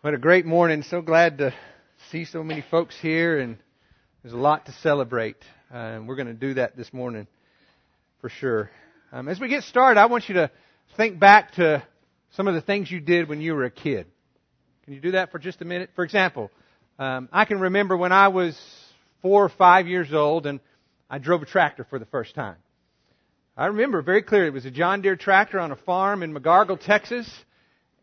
What a great morning. So glad to see so many folks here, and there's a lot to celebrate. Uh, and we're going to do that this morning for sure. Um, as we get started, I want you to think back to some of the things you did when you were a kid. Can you do that for just a minute? For example, um, I can remember when I was four or five years old and I drove a tractor for the first time. I remember very clearly it was a John Deere tractor on a farm in McGargle, Texas.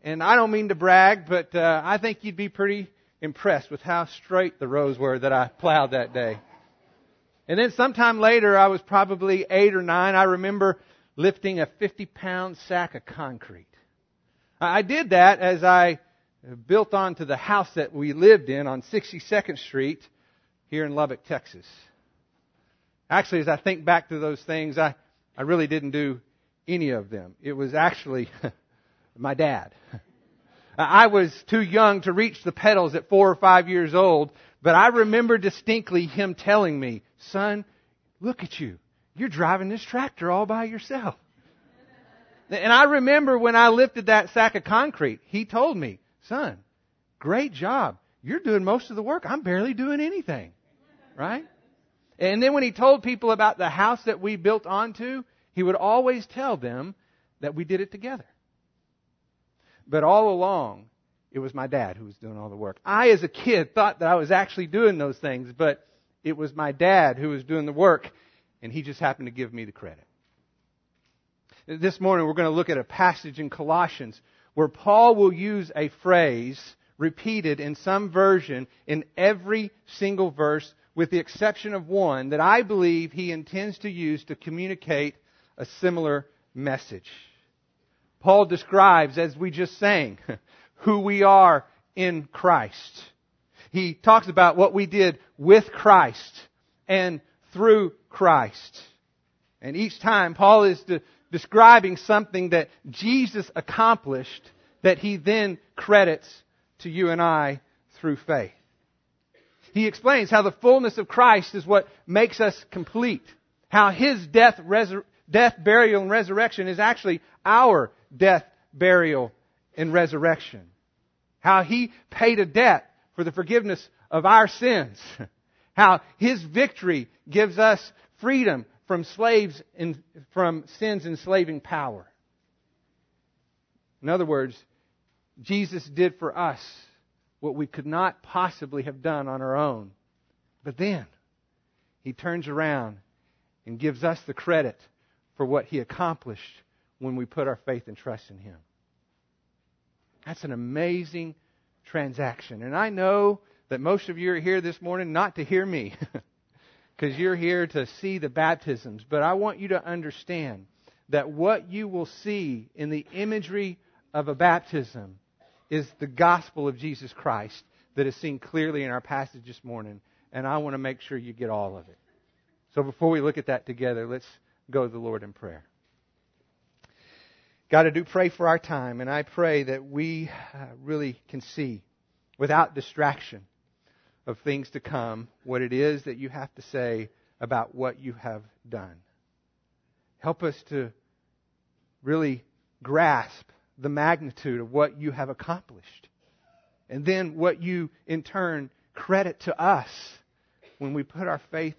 And I don't mean to brag, but uh, I think you'd be pretty impressed with how straight the rows were that I plowed that day. And then sometime later, I was probably eight or nine. I remember lifting a 50 pound sack of concrete. I did that as I built onto the house that we lived in on 62nd Street here in Lubbock, Texas. Actually, as I think back to those things, I, I really didn't do any of them. It was actually my dad. I was too young to reach the pedals at four or five years old, but I remember distinctly him telling me, son, look at you. You're driving this tractor all by yourself. And I remember when I lifted that sack of concrete, he told me, son, great job. You're doing most of the work. I'm barely doing anything. Right? And then when he told people about the house that we built onto, he would always tell them that we did it together. But all along, it was my dad who was doing all the work. I, as a kid, thought that I was actually doing those things, but it was my dad who was doing the work, and he just happened to give me the credit. This morning, we're going to look at a passage in Colossians where Paul will use a phrase repeated in some version in every single verse, with the exception of one that I believe he intends to use to communicate a similar message. Paul describes, as we just sang, who we are in Christ. He talks about what we did with Christ and through Christ. And each time Paul is de- describing something that Jesus accomplished that he then credits to you and I through faith. He explains how the fullness of Christ is what makes us complete. How his death, resur- death, burial, and resurrection is actually our death, burial, and resurrection. How he paid a debt for the forgiveness of our sins. How his victory gives us freedom from slaves and from sin's enslaving power. In other words, Jesus did for us what we could not possibly have done on our own. But then, he turns around and gives us the credit for what he accomplished when we put our faith and trust in Him. That's an amazing transaction. And I know that most of you are here this morning not to hear me, because you're here to see the baptisms. But I want you to understand that what you will see in the imagery of a baptism is the gospel of Jesus Christ that is seen clearly in our passage this morning. And I want to make sure you get all of it. So before we look at that together, let's go to the Lord in prayer. God, I do pray for our time, and I pray that we uh, really can see without distraction of things to come what it is that you have to say about what you have done. Help us to really grasp the magnitude of what you have accomplished. And then what you, in turn, credit to us when we put our faith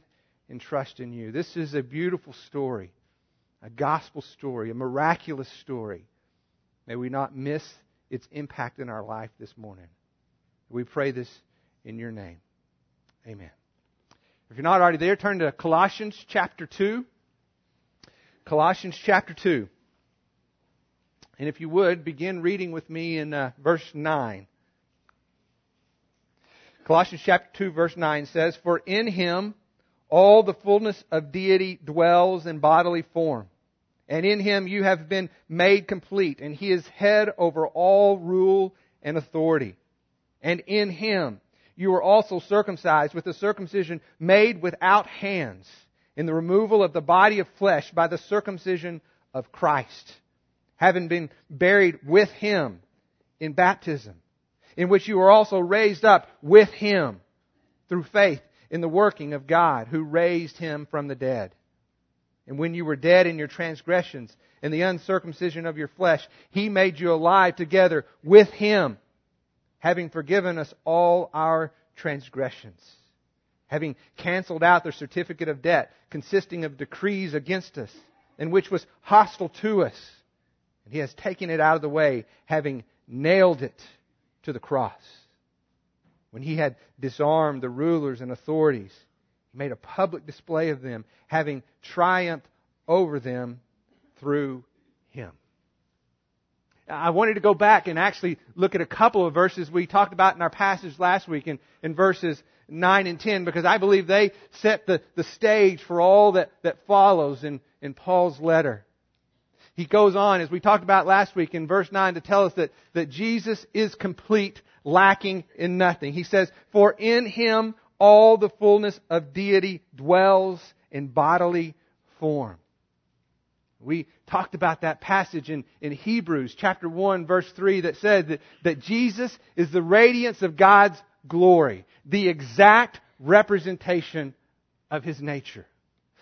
and trust in you. This is a beautiful story a gospel story, a miraculous story. May we not miss its impact in our life this morning. We pray this in your name. Amen. If you're not already there, turn to Colossians chapter 2. Colossians chapter 2. And if you would, begin reading with me in uh, verse 9. Colossians chapter 2 verse 9 says, For in him all the fullness of deity dwells in bodily form. And in him you have been made complete, and he is head over all rule and authority. And in him you were also circumcised with a circumcision made without hands, in the removal of the body of flesh by the circumcision of Christ, having been buried with him in baptism, in which you were also raised up with him through faith in the working of God who raised him from the dead. And when you were dead in your transgressions and the uncircumcision of your flesh, he made you alive together with him, having forgiven us all our transgressions, having canceled out the certificate of debt consisting of decrees against us, and which was hostile to us. And he has taken it out of the way, having nailed it to the cross. When he had disarmed the rulers and authorities, he made a public display of them, having triumphed over them through him. I wanted to go back and actually look at a couple of verses we talked about in our passage last week in, in verses 9 and 10 because I believe they set the, the stage for all that, that follows in, in Paul's letter. He goes on, as we talked about last week in verse 9, to tell us that, that Jesus is complete, lacking in nothing. He says, For in him all the fullness of deity dwells in bodily form. We talked about that passage in, in Hebrews chapter 1 verse 3 that said that, that Jesus is the radiance of God's glory, the exact representation of His nature.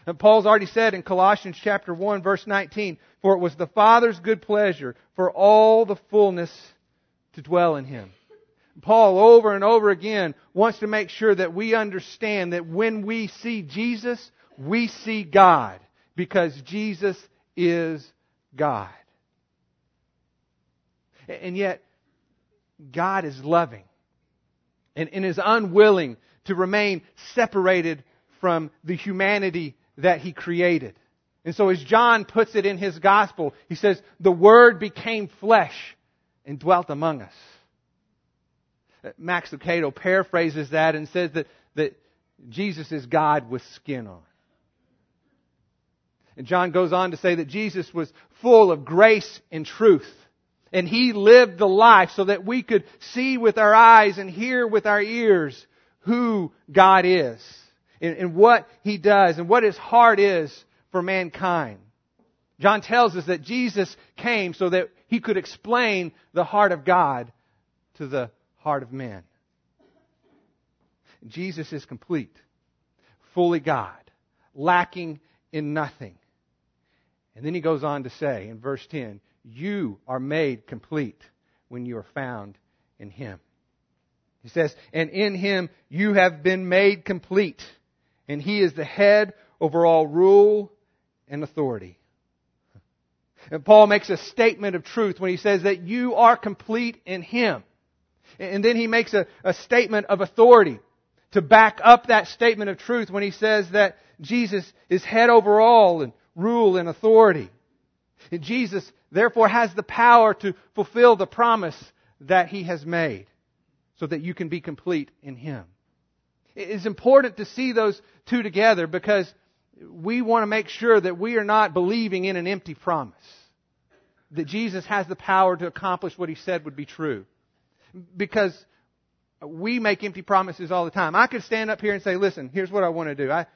And Paul's already said in Colossians chapter 1 verse 19, for it was the Father's good pleasure for all the fullness to dwell in Him. Paul over and over again wants to make sure that we understand that when we see Jesus, we see God because Jesus is God. And yet, God is loving and, and is unwilling to remain separated from the humanity that He created. And so as John puts it in his gospel, he says, the Word became flesh and dwelt among us. Max Lucado paraphrases that and says that, that Jesus is God with skin on. And John goes on to say that Jesus was full of grace and truth. And He lived the life so that we could see with our eyes and hear with our ears who God is and, and what He does and what His heart is for mankind. John tells us that Jesus came so that He could explain the heart of God to the heart of man. Jesus is complete, fully God, lacking in nothing. And then he goes on to say in verse 10, You are made complete when you are found in him. He says, And in him you have been made complete, and he is the head over all rule and authority. And Paul makes a statement of truth when he says that you are complete in him. And then he makes a, a statement of authority to back up that statement of truth when he says that Jesus is head over all and rule and authority. And Jesus, therefore, has the power to fulfill the promise that he has made so that you can be complete in him. It is important to see those two together because we want to make sure that we are not believing in an empty promise. That Jesus has the power to accomplish what he said would be true. Because we make empty promises all the time. I could stand up here and say, listen, here's what I want to do. I,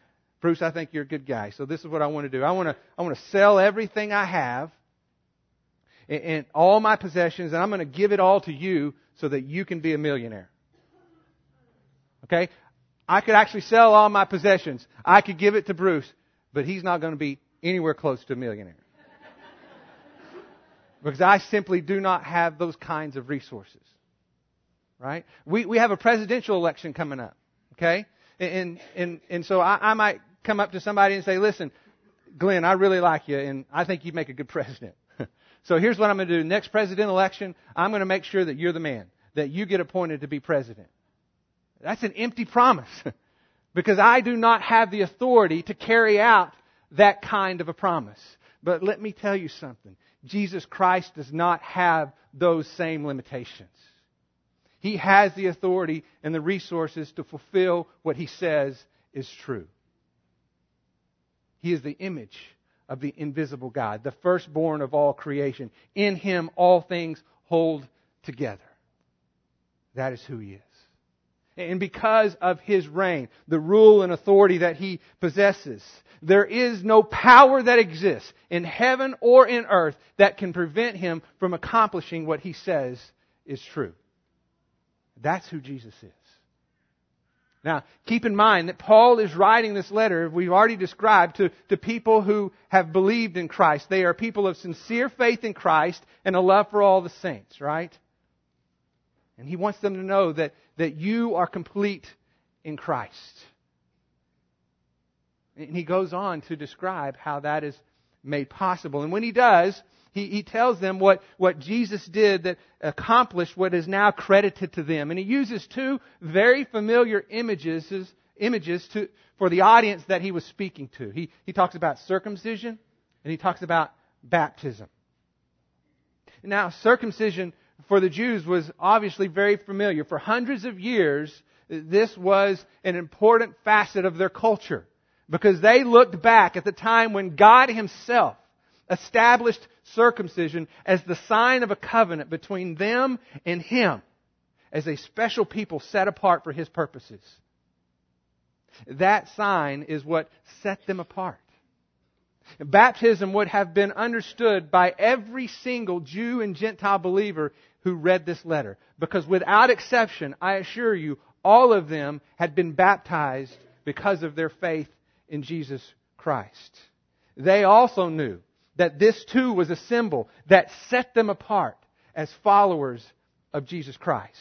Bruce, I think you're a good guy. So this is what I want to do. I want to, I want to sell everything I have and, and all my possessions and I'm going to give it all to you so that you can be a millionaire. Okay? I could actually sell all my possessions. I could give it to Bruce, but he's not going to be anywhere close to a millionaire. because I simply do not have those kinds of resources. Right? We, we have a presidential election coming up. Okay? And, and, and so I, I might come up to somebody and say, listen, Glenn, I really like you and I think you'd make a good president. so here's what I'm going to do. Next president election, I'm going to make sure that you're the man, that you get appointed to be president. That's an empty promise because I do not have the authority to carry out that kind of a promise. But let me tell you something. Jesus Christ does not have those same limitations. He has the authority and the resources to fulfill what he says is true. He is the image of the invisible God, the firstborn of all creation. In him all things hold together. That is who he is. And because of his reign, the rule and authority that he possesses, there is no power that exists in heaven or in earth that can prevent him from accomplishing what he says is true. That's who Jesus is. Now, keep in mind that Paul is writing this letter, we've already described, to, to people who have believed in Christ. They are people of sincere faith in Christ and a love for all the saints, right? And he wants them to know that, that you are complete in Christ. And he goes on to describe how that is made possible. And when he does, he, he tells them what, what Jesus did that accomplished what is now credited to them. And he uses two very familiar images, images to, for the audience that he was speaking to. He, he talks about circumcision and he talks about baptism. Now, circumcision for the Jews was obviously very familiar. For hundreds of years, this was an important facet of their culture because they looked back at the time when God Himself established circumcision as the sign of a covenant between them and Him as a special people set apart for His purposes. That sign is what set them apart. Baptism would have been understood by every single Jew and Gentile believer who read this letter. Because without exception, I assure you, all of them had been baptized because of their faith in Jesus Christ. They also knew that this too was a symbol that set them apart as followers of Jesus Christ.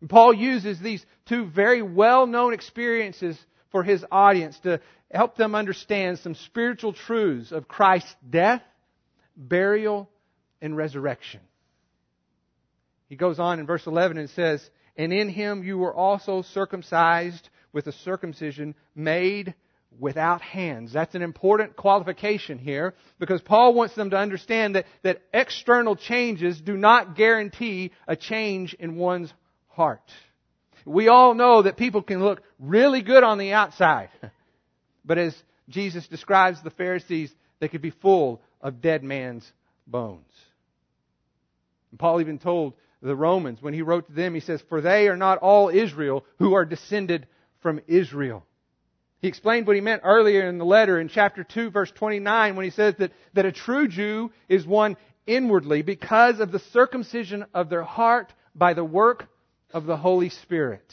And Paul uses these two very well known experiences for his audience to help them understand some spiritual truths of Christ's death, burial, and resurrection. He goes on in verse 11 and says, And in him you were also circumcised with a circumcision made without hands. That's an important qualification here because Paul wants them to understand that, that external changes do not guarantee a change in one's heart. We all know that people can look really good on the outside. But as Jesus describes the Pharisees, they could be full of dead man's bones. And Paul even told the Romans when he wrote to them, he says, For they are not all Israel who are descended from Israel. He explained what he meant earlier in the letter in chapter 2 verse 29 when he says that, that a true Jew is one inwardly because of the circumcision of their heart by the work of the Holy Spirit.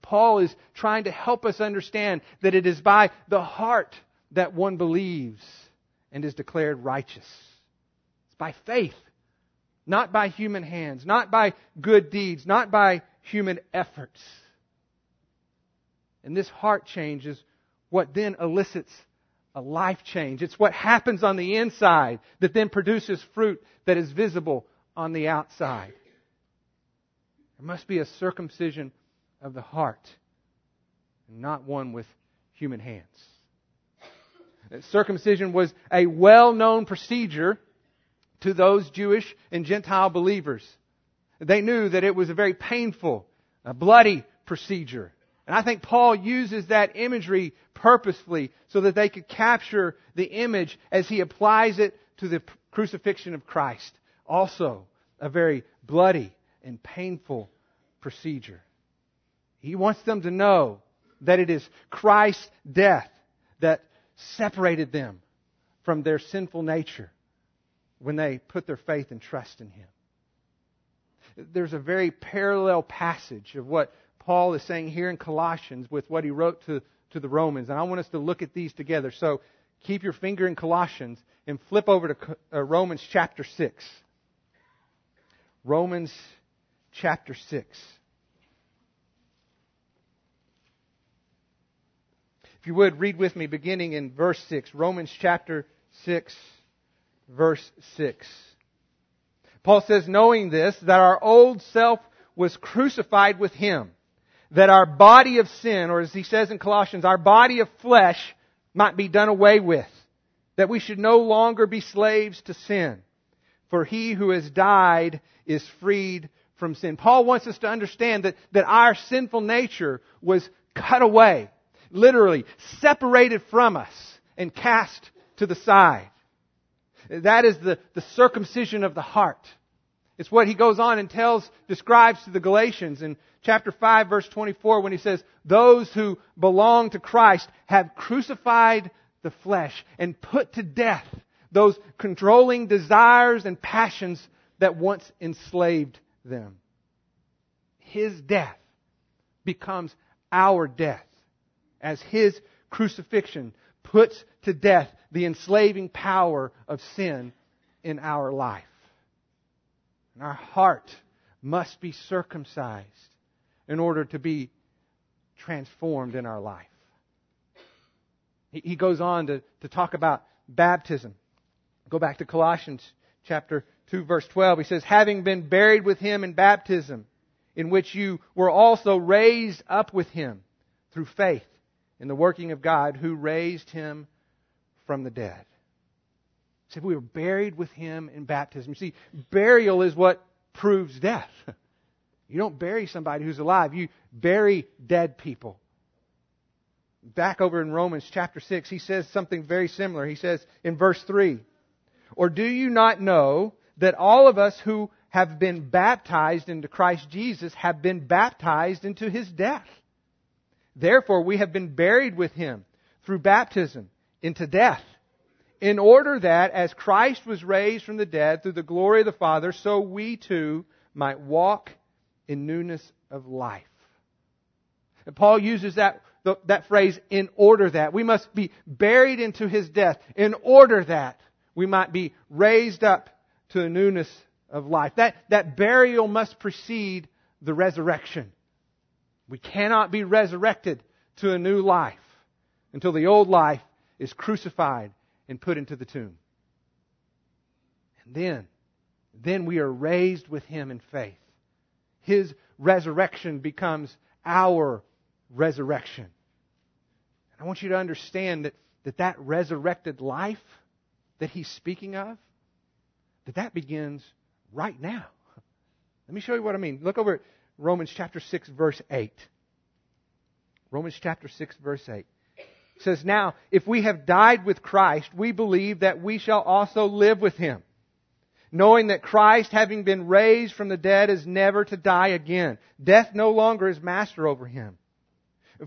Paul is trying to help us understand that it is by the heart that one believes and is declared righteous. It's by faith, not by human hands, not by good deeds, not by human efforts. And this heart change is what then elicits a life change. It's what happens on the inside that then produces fruit that is visible on the outside. There must be a circumcision of the heart, not one with human hands. Circumcision was a well known procedure to those Jewish and Gentile believers. They knew that it was a very painful, a bloody procedure. And I think Paul uses that imagery purposefully so that they could capture the image as he applies it to the crucifixion of Christ. Also, a very bloody and painful procedure. He wants them to know that it is Christ's death that separated them from their sinful nature when they put their faith and trust in Him. There's a very parallel passage of what Paul is saying here in Colossians with what he wrote to, to the Romans. And I want us to look at these together. So keep your finger in Colossians and flip over to uh, Romans chapter 6. Romans chapter 6. If you would, read with me beginning in verse 6. Romans chapter 6, verse 6. Paul says, knowing this, that our old self was crucified with him that our body of sin, or as he says in Colossians, our body of flesh might be done away with. That we should no longer be slaves to sin. For he who has died is freed from sin. Paul wants us to understand that, that our sinful nature was cut away, literally separated from us and cast to the side. That is the, the circumcision of the heart. It's what he goes on and tells, describes to the Galatians in chapter 5 verse 24 when he says, those who belong to Christ have crucified the flesh and put to death those controlling desires and passions that once enslaved them. His death becomes our death as his crucifixion puts to death the enslaving power of sin in our life. And our heart must be circumcised in order to be transformed in our life. He goes on to, to talk about baptism. Go back to Colossians chapter 2 verse 12. He says, having been buried with him in baptism, in which you were also raised up with him through faith in the working of God who raised him from the dead. Said we were buried with him in baptism. You see, burial is what proves death. You don't bury somebody who's alive. You bury dead people. Back over in Romans chapter 6, he says something very similar. He says in verse 3, Or do you not know that all of us who have been baptized into Christ Jesus have been baptized into his death? Therefore, we have been buried with him through baptism into death, in order that as Christ was raised from the dead through the glory of the Father, so we too might walk in newness of life. And Paul uses that, that phrase, in order that. We must be buried into his death, in order that we might be raised up to a newness of life. That, that burial must precede the resurrection. We cannot be resurrected to a new life until the old life is crucified and put into the tomb. And then, then we are raised with him in faith. His resurrection becomes our resurrection. And I want you to understand that, that that resurrected life that he's speaking of, that that begins right now. Let me show you what I mean. Look over at Romans chapter 6 verse 8. Romans chapter 6 verse 8. Says, Now, if we have died with Christ, we believe that we shall also live with him knowing that Christ, having been raised from the dead, is never to die again. Death no longer is master over him.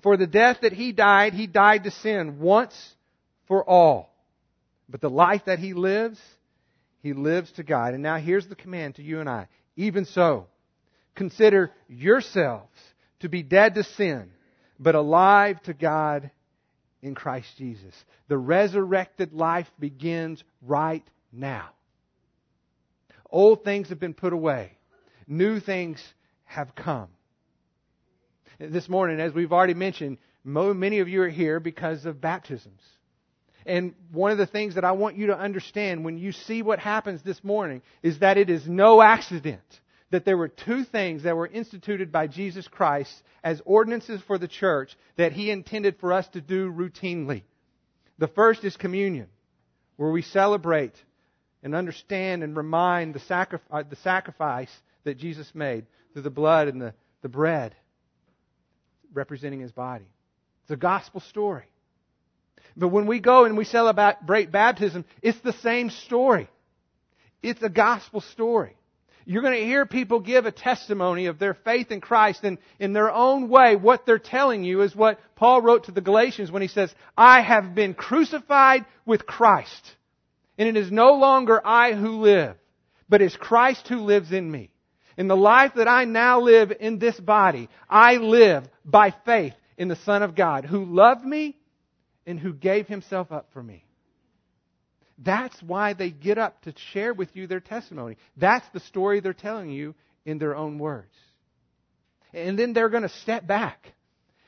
For the death that he died, he died to sin once for all. But the life that he lives, he lives to God. And now here's the command to you and I. Even so, consider yourselves to be dead to sin, but alive to God in Christ Jesus. The resurrected life begins right now. Old things have been put away. New things have come. This morning, as we've already mentioned, many of you are here because of baptisms. And one of the things that I want you to understand when you see what happens this morning is that it is no accident that there were two things that were instituted by Jesus Christ as ordinances for the church that he intended for us to do routinely. The first is communion, where we celebrate and understand and remind the, sacrifice, uh, the sacrifice that Jesus made through the blood and the, the bread representing his body. It's a gospel story. But when we go and we celebrate baptism, it's the same story. It's a gospel story. You're going to hear people give a testimony of their faith in Christ, and in their own way, what they're telling you is what Paul wrote to the Galatians when he says, I have been crucified with Christ. And it is no longer I who live, but it's Christ who lives in me. In the life that I now live in this body, I live by faith in the Son of God who loved me and who gave himself up for me. That's why they get up to share with you their testimony. That's the story they're telling you in their own words. And then they're going to step back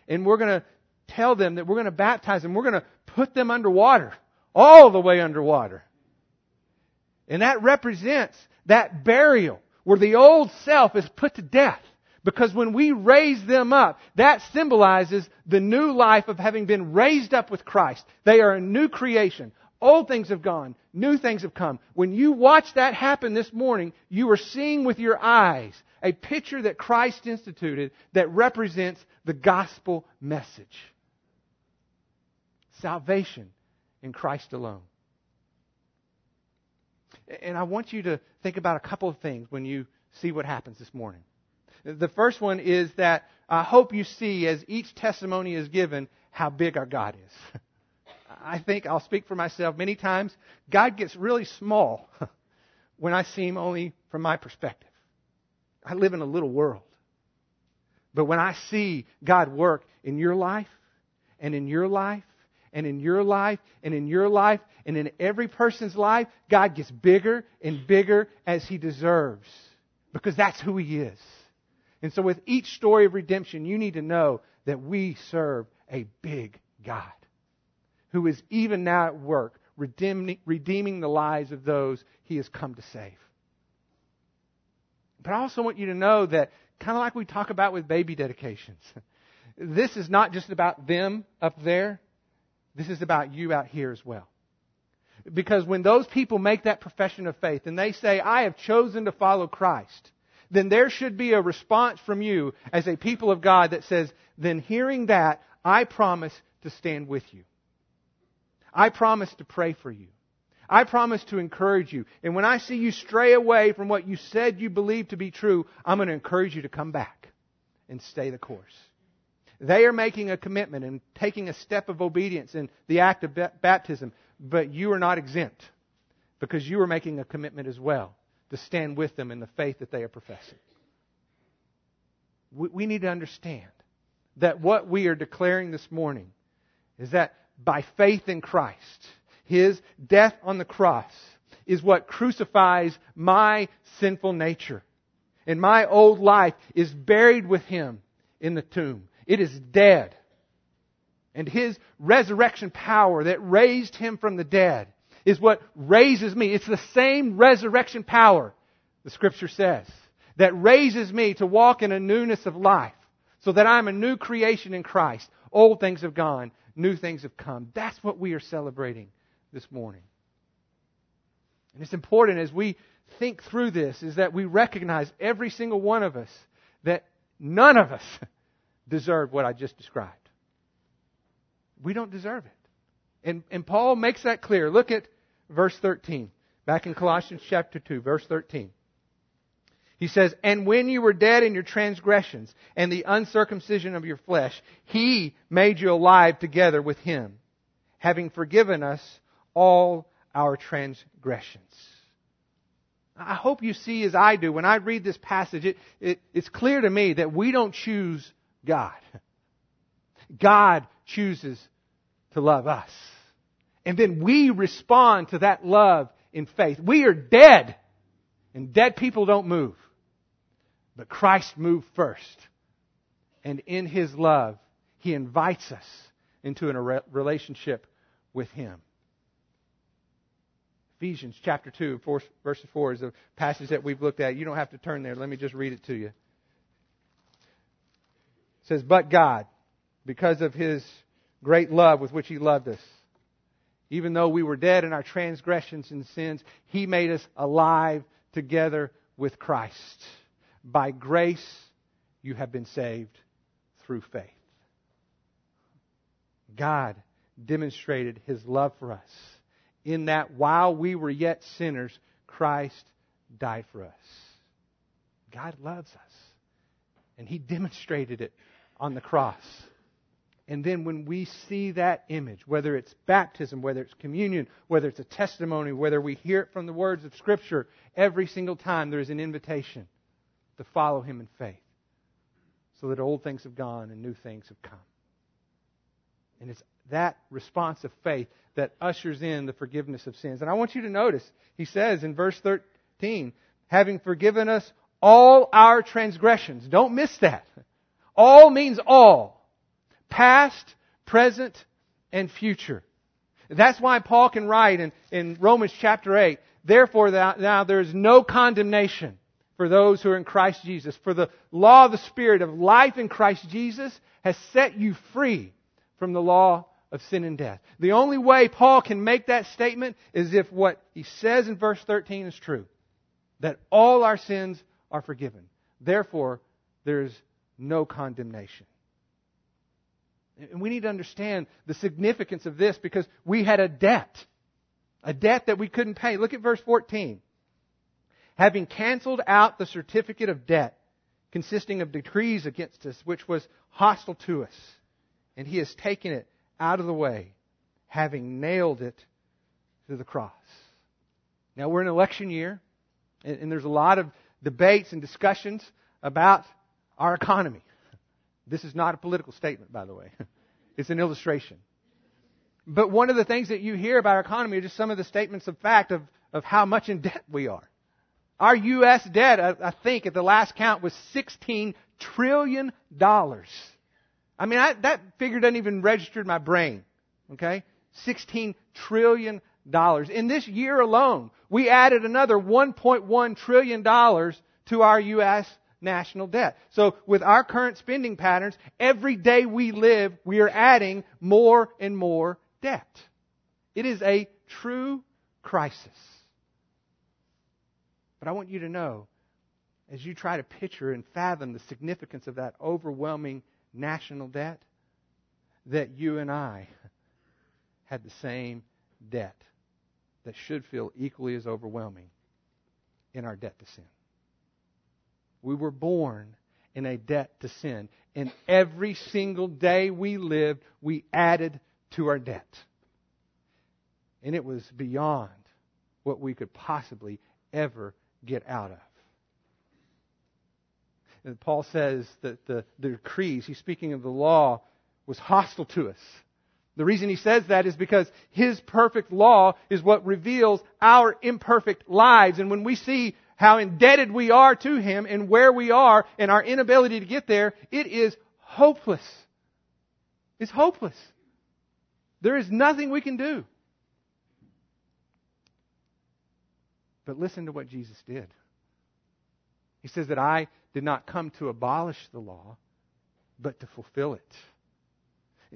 and we're going to tell them that we're going to baptize them. We're going to put them underwater, all the way underwater. And that represents that burial where the old self is put to death. Because when we raise them up, that symbolizes the new life of having been raised up with Christ. They are a new creation. Old things have gone. New things have come. When you watch that happen this morning, you are seeing with your eyes a picture that Christ instituted that represents the gospel message. Salvation in Christ alone. And I want you to think about a couple of things when you see what happens this morning. The first one is that I hope you see as each testimony is given how big our God is. I think I'll speak for myself many times. God gets really small when I see Him only from my perspective. I live in a little world. But when I see God work in your life and in your life and in your life and in your life and in every person's life, God gets bigger and bigger as He deserves because that's who He is. And so with each story of redemption, you need to know that we serve a big God who is even now at work redeeming, redeeming the lives of those He has come to save. But I also want you to know that, kind of like we talk about with baby dedications, this is not just about them up there. This is about you out here as well. Because when those people make that profession of faith and they say, I have chosen to follow Christ, then there should be a response from you as a people of God that says, then hearing that, I promise to stand with you. I promise to pray for you. I promise to encourage you. And when I see you stray away from what you said you believed to be true, I'm going to encourage you to come back and stay the course. They are making a commitment and taking a step of obedience in the act of baptism, but you are not exempt because you are making a commitment as well to stand with them in the faith that they are professing. We need to understand that what we are declaring this morning is that by faith in Christ, His death on the cross is what crucifies my sinful nature. And my old life is buried with Him in the tomb. It is dead. And His resurrection power that raised Him from the dead is what raises me. It's the same resurrection power, the Scripture says, that raises me to walk in a newness of life so that I'm a new creation in Christ. Old things have gone, new things have come. That's what we are celebrating this morning. And it's important as we think through this is that we recognize every single one of us that none of us deserve what I just described. We don't deserve it. And, and Paul makes that clear. Look at verse 13. Back in Colossians chapter 2, verse 13. He says, And when you were dead in your transgressions and the uncircumcision of your flesh, He made you alive together with Him, having forgiven us all our transgressions. I hope you see as I do, when I read this passage, it, it, it's clear to me that we don't choose God. God chooses to love us. And then we respond to that love in faith. We are dead, and dead people don't move. But Christ moved first. And in His love, He invites us into a relationship with Him. Ephesians chapter 2, verse 4 is a passage that we've looked at. You don't have to turn there. Let me just read it to you. It says, But God, because of His great love with which He loved us, even though we were dead in our transgressions and sins, He made us alive together with Christ. By grace, you have been saved through faith. God demonstrated his love for us in that while we were yet sinners, Christ died for us. God loves us. And he demonstrated it on the cross. And then when we see that image, whether it's baptism, whether it's communion, whether it's a testimony, whether we hear it from the words of Scripture, every single time there is an invitation to follow him in faith so that old things have gone and new things have come. And it's that response of faith that ushers in the forgiveness of sins. And I want you to notice, he says in verse 13, having forgiven us all our transgressions. Don't miss that. All means all. Past, present, and future. That's why Paul can write in, in Romans chapter 8, therefore now there is no condemnation for those who are in Christ Jesus. For the law of the Spirit of life in Christ Jesus has set you free from the law of sin and death. The only way Paul can make that statement is if what he says in verse 13 is true that all our sins are forgiven. Therefore, there's no condemnation. And we need to understand the significance of this because we had a debt. A debt that we couldn't pay. Look at verse 14 having canceled out the certificate of debt consisting of decrees against us, which was hostile to us. And he has taken it out of the way, having nailed it to the cross. Now we're in election year, and, and there's a lot of debates and discussions about our economy. This is not a political statement, by the way. It's an illustration. But one of the things that you hear about our economy are just some of the statements of fact of, of how much in debt we are. Our U.S. debt, I, think, at the last count was $16 trillion. I mean, I, that figure doesn't even register in my brain. Okay? $16 trillion. In this year alone, we added another $1.1 trillion to our U.S. national debt. So with our current spending patterns, every day we live, we are adding more and more debt. It is a true crisis. But I want you to know, as you try to picture and fathom the significance of that overwhelming national debt, that you and I had the same debt that should feel equally as overwhelming in our debt to sin. We were born in a debt to sin. And every single day we lived, we added to our debt. And it was beyond what we could possibly ever get out of. And Paul says that the, the decrees, he's speaking of the law, was hostile to us. The reason he says that is because his perfect law is what reveals our imperfect lives. And when we see how indebted we are to him and where we are and our inability to get there, it is hopeless. It's hopeless. There is nothing we can do. But listen to what Jesus did. He says that I did not come to abolish the law, but to fulfill it.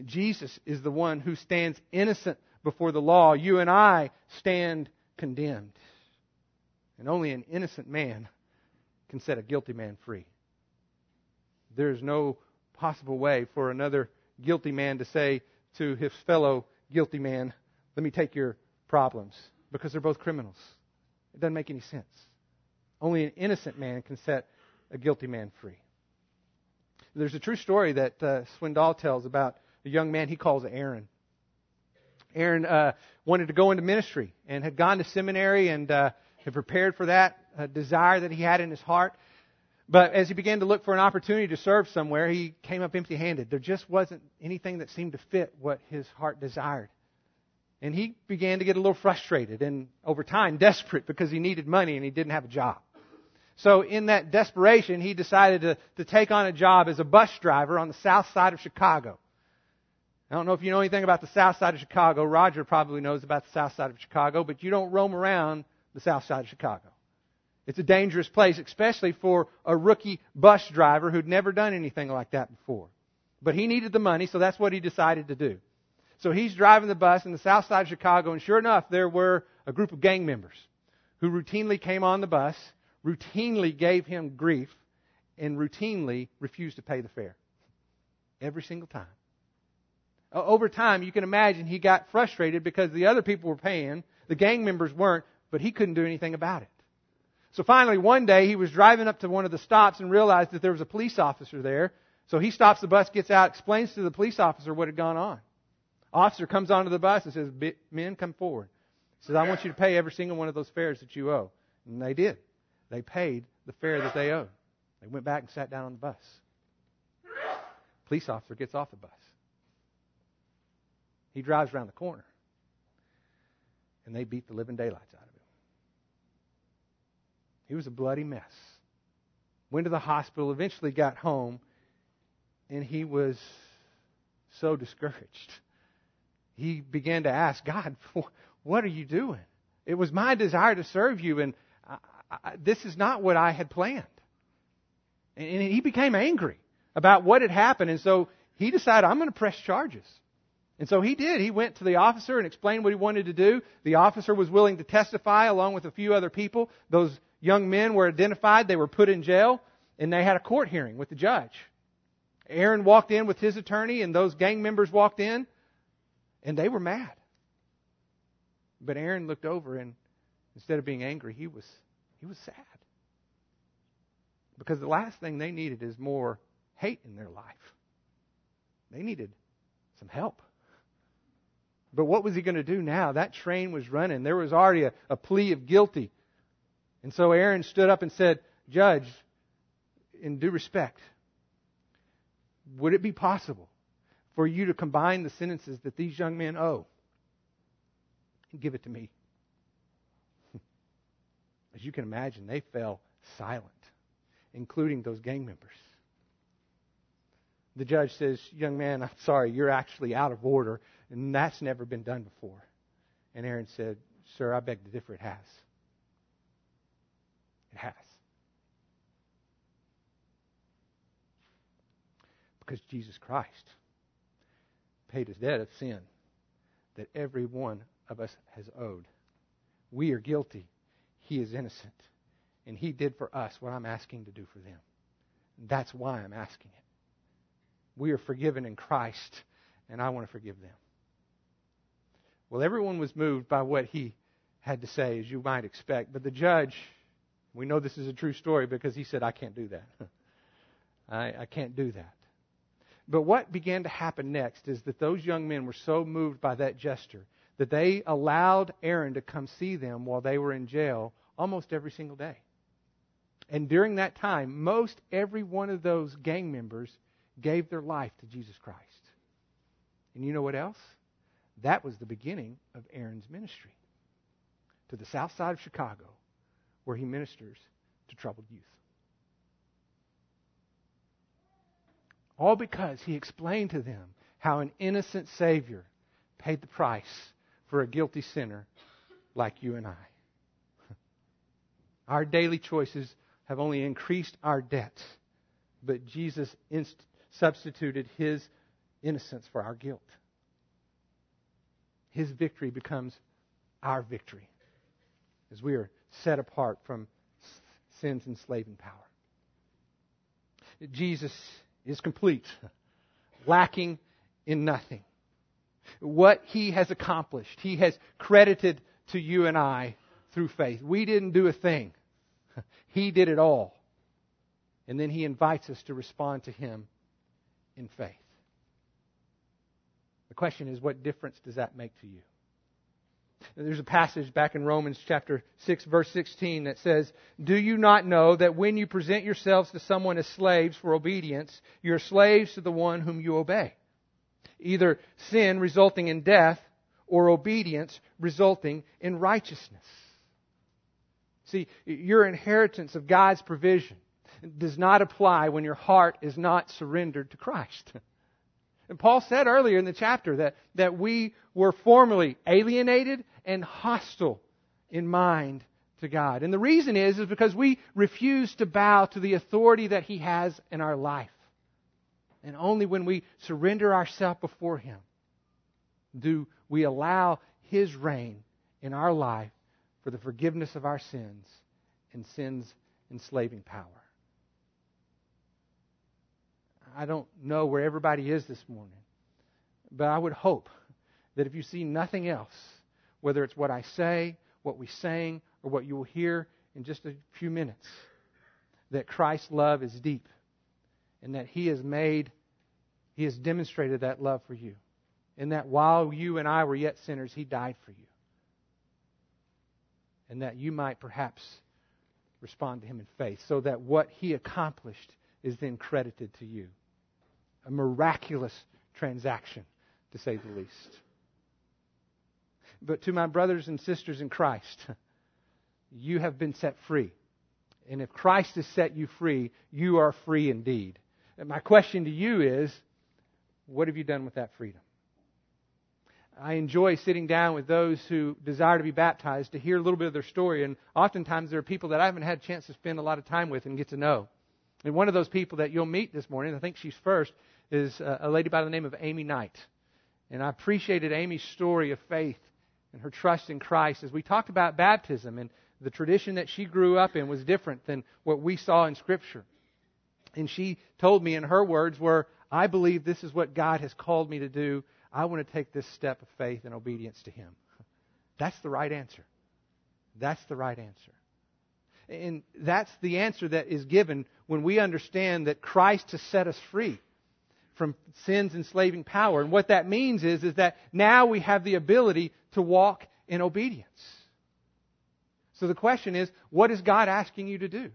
Jesus is the one who stands innocent before the law. You and I stand condemned. And only an innocent man can set a guilty man free. There is no possible way for another guilty man to say to his fellow guilty man, Let me take your problems, because they're both criminals. It doesn't make any sense. Only an innocent man can set a guilty man free. There's a true story that uh, Swindoll tells about a young man he calls Aaron. Aaron uh, wanted to go into ministry and had gone to seminary and uh, had prepared for that desire that he had in his heart. But as he began to look for an opportunity to serve somewhere, he came up empty handed. There just wasn't anything that seemed to fit what his heart desired. And he began to get a little frustrated and over time desperate because he needed money and he didn't have a job. So in that desperation, he decided to, to take on a job as a bus driver on the south side of Chicago. I don't know if you know anything about the south side of Chicago. Roger probably knows about the south side of Chicago, but you don't roam around the south side of Chicago. It's a dangerous place, especially for a rookie bus driver who'd never done anything like that before. But he needed the money, so that's what he decided to do. So he's driving the bus in the south side of Chicago, and sure enough, there were a group of gang members who routinely came on the bus, routinely gave him grief, and routinely refused to pay the fare. Every single time over time, you can imagine he got frustrated because the other people were paying, the gang members weren't, but he couldn't do anything about it. So finally, one day, he was driving up to one of the stops and realized that there was a police officer there. So he stops the bus, gets out, explains to the police officer what had gone on. Officer comes onto the bus and says, Men, come forward. He says, I want you to pay every single one of those fares that you owe. And they did. They paid the fare that they owed. They went back and sat down on the bus. Police officer gets off the bus. He drives around the corner. And they beat the living daylights out of him. He was a bloody mess. Went to the hospital, eventually got home, and he was so discouraged. He began to ask God, What are you doing? It was my desire to serve you, and I, I, this is not what I had planned. And, and he became angry about what had happened, and so he decided, I'm going to press charges. And so he did. He went to the officer and explained what he wanted to do. The officer was willing to testify along with a few other people. Those young men were identified. They were put in jail and they had a court hearing with the judge. Aaron walked in with his attorney and those gang members walked in and they were mad. But Aaron looked over and instead of being angry, he was, he was sad. Because the last thing they needed is more hate in their life. They needed some help. But what was he going to do now? That train was running. There was already a, a plea of guilty. And so Aaron stood up and said, Judge, in due respect, would it be possible for you to combine the sentences that these young men owe and give it to me? as you can imagine, they fell silent, including those gang members. The judge says, Young man, I'm sorry, you're actually out of order, and that's never been done before. And Aaron said, Sir, I beg to differ, it has. It has. Because Jesus Christ paid his debt of sin that every one of us has owed. We are guilty. He is innocent. And he did for us what I'm asking to do for them. That's why I'm asking it. We are forgiven in Christ, and I want to forgive them. Well, everyone was moved by what he had to say, as you might expect. But the judge, we know this is a true story because he said, I can't do that. I, I can't do that. But what began to happen next is that those young men were so moved by that gesture that they allowed Aaron to come see them while they were in jail almost every single day. And during that time, most every one of those gang members gave their life to Jesus Christ. And you know what else? That was the beginning of Aaron's ministry to the south side of Chicago, where he ministers to troubled youth. All because he explained to them how an innocent Savior paid the price for a guilty sinner like you and I. Our daily choices have only increased our debts, but Jesus inst- substituted his innocence for our guilt. His victory becomes our victory as we are set apart from sin's enslaving power. Jesus is complete, lacking in nothing. What he has accomplished, he has credited to you and I through faith. We didn't do a thing, he did it all. And then he invites us to respond to him in faith. The question is, what difference does that make to you? There's a passage back in Romans chapter 6 verse 16 that says, Do you not know that when you present yourselves to someone as slaves for obedience, you're slaves to the one whom you obey? Either sin resulting in death or obedience resulting in righteousness. See, your inheritance of God's provision does not apply when your heart is not surrendered to Christ. And Paul said earlier in the chapter that, that we were formerly alienated and hostile in mind to God. And the reason is, is because we refuse to bow to the authority that He has in our life. And only when we surrender ourselves before Him do we allow His reign in our life for the forgiveness of our sins and sin's enslaving power. I don't know where everybody is this morning, but I would hope that if you see nothing else, whether it's what I say, what we sing, or what you will hear in just a few minutes, that Christ's love is deep and that He has made, He has demonstrated that love for you. And that while you and I were yet sinners, He died for you. And that you might perhaps respond to Him in faith, so that what He accomplished is then credited to you. A miraculous transaction, to say the least. But to my brothers and sisters in Christ, you have been set free. And if Christ has set you free, you are free indeed. And my question to you is what have you done with that freedom? I enjoy sitting down with those who desire to be baptized to hear a little bit of their story. And oftentimes there are people that I haven't had a chance to spend a lot of time with and get to know. And one of those people that you'll meet this morning, I think she's first, is uh, a lady by the name of Amy Knight. And I appreciated Amy's story of faith and her trust in Christ as we talked about baptism and the tradition that she grew up in was different than what we saw in Scripture. And she told me in her words were, I believe this is what God has called me to do. I want to take this step of faith and obedience to Him. That's the right answer. That's the right answer. And that's the answer that is given when we understand that Christ has set us free from sin's enslaving power. And what that means is, is that now we have the ability to walk in obedience. So the question is, what is God asking you to do?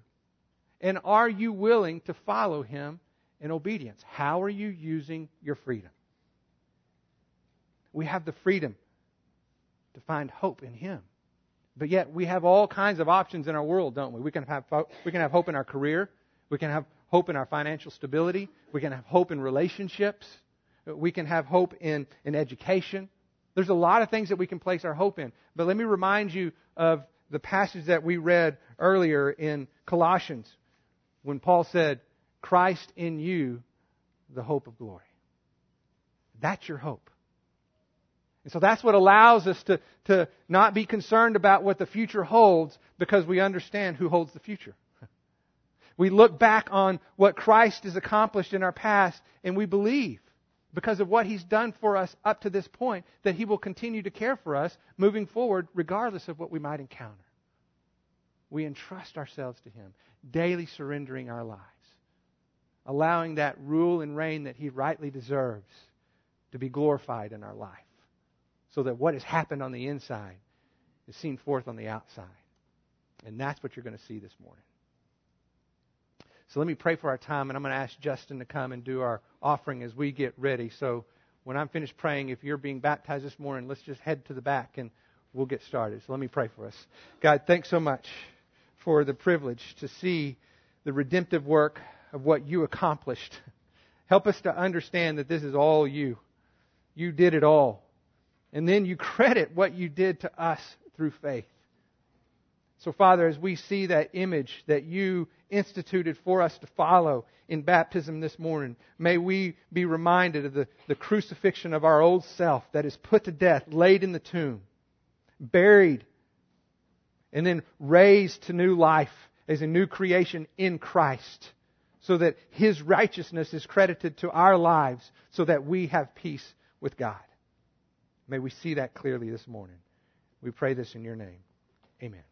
And are you willing to follow Him in obedience? How are you using your freedom? We have the freedom to find hope in Him. But yet we have all kinds of options in our world, don't we? We can have, we can have hope in our career. We can have hope in our financial stability. We can have hope in relationships. We can have hope in, in education. There's a lot of things that we can place our hope in. But let me remind you of the passage that we read earlier in Colossians when Paul said, Christ in you, the hope of glory. That's your hope. And so that's what allows us to, to not be concerned about what the future holds because we understand who holds the future. We look back on what Christ has accomplished in our past and we believe because of what He's done for us up to this point that He will continue to care for us moving forward regardless of what we might encounter. We entrust ourselves to Him, daily surrendering our lives, allowing that rule and reign that He rightly deserves to be glorified in our life so that what has happened on the inside is seen forth on the outside. And that's what you're going to see this morning. So let me pray for our time, and I'm going to ask Justin to come and do our offering as we get ready. So when I'm finished praying, if you're being baptized this morning, let's just head to the back and we'll get started. So let me pray for us. God, thanks so much for the privilege to see the redemptive work of what you accomplished. Help us to understand that this is all you. You did it all. And then you credit what you did to us through faith. So, Father, as we see that image that you instituted for us to follow in baptism this morning, may we be reminded of the, the crucifixion of our old self that is put to death, laid in the tomb, buried, and then raised to new life as a new creation in Christ, so that His righteousness is credited to our lives, so that we have peace with God. May we see that clearly this morning. We pray this in your name. Amen.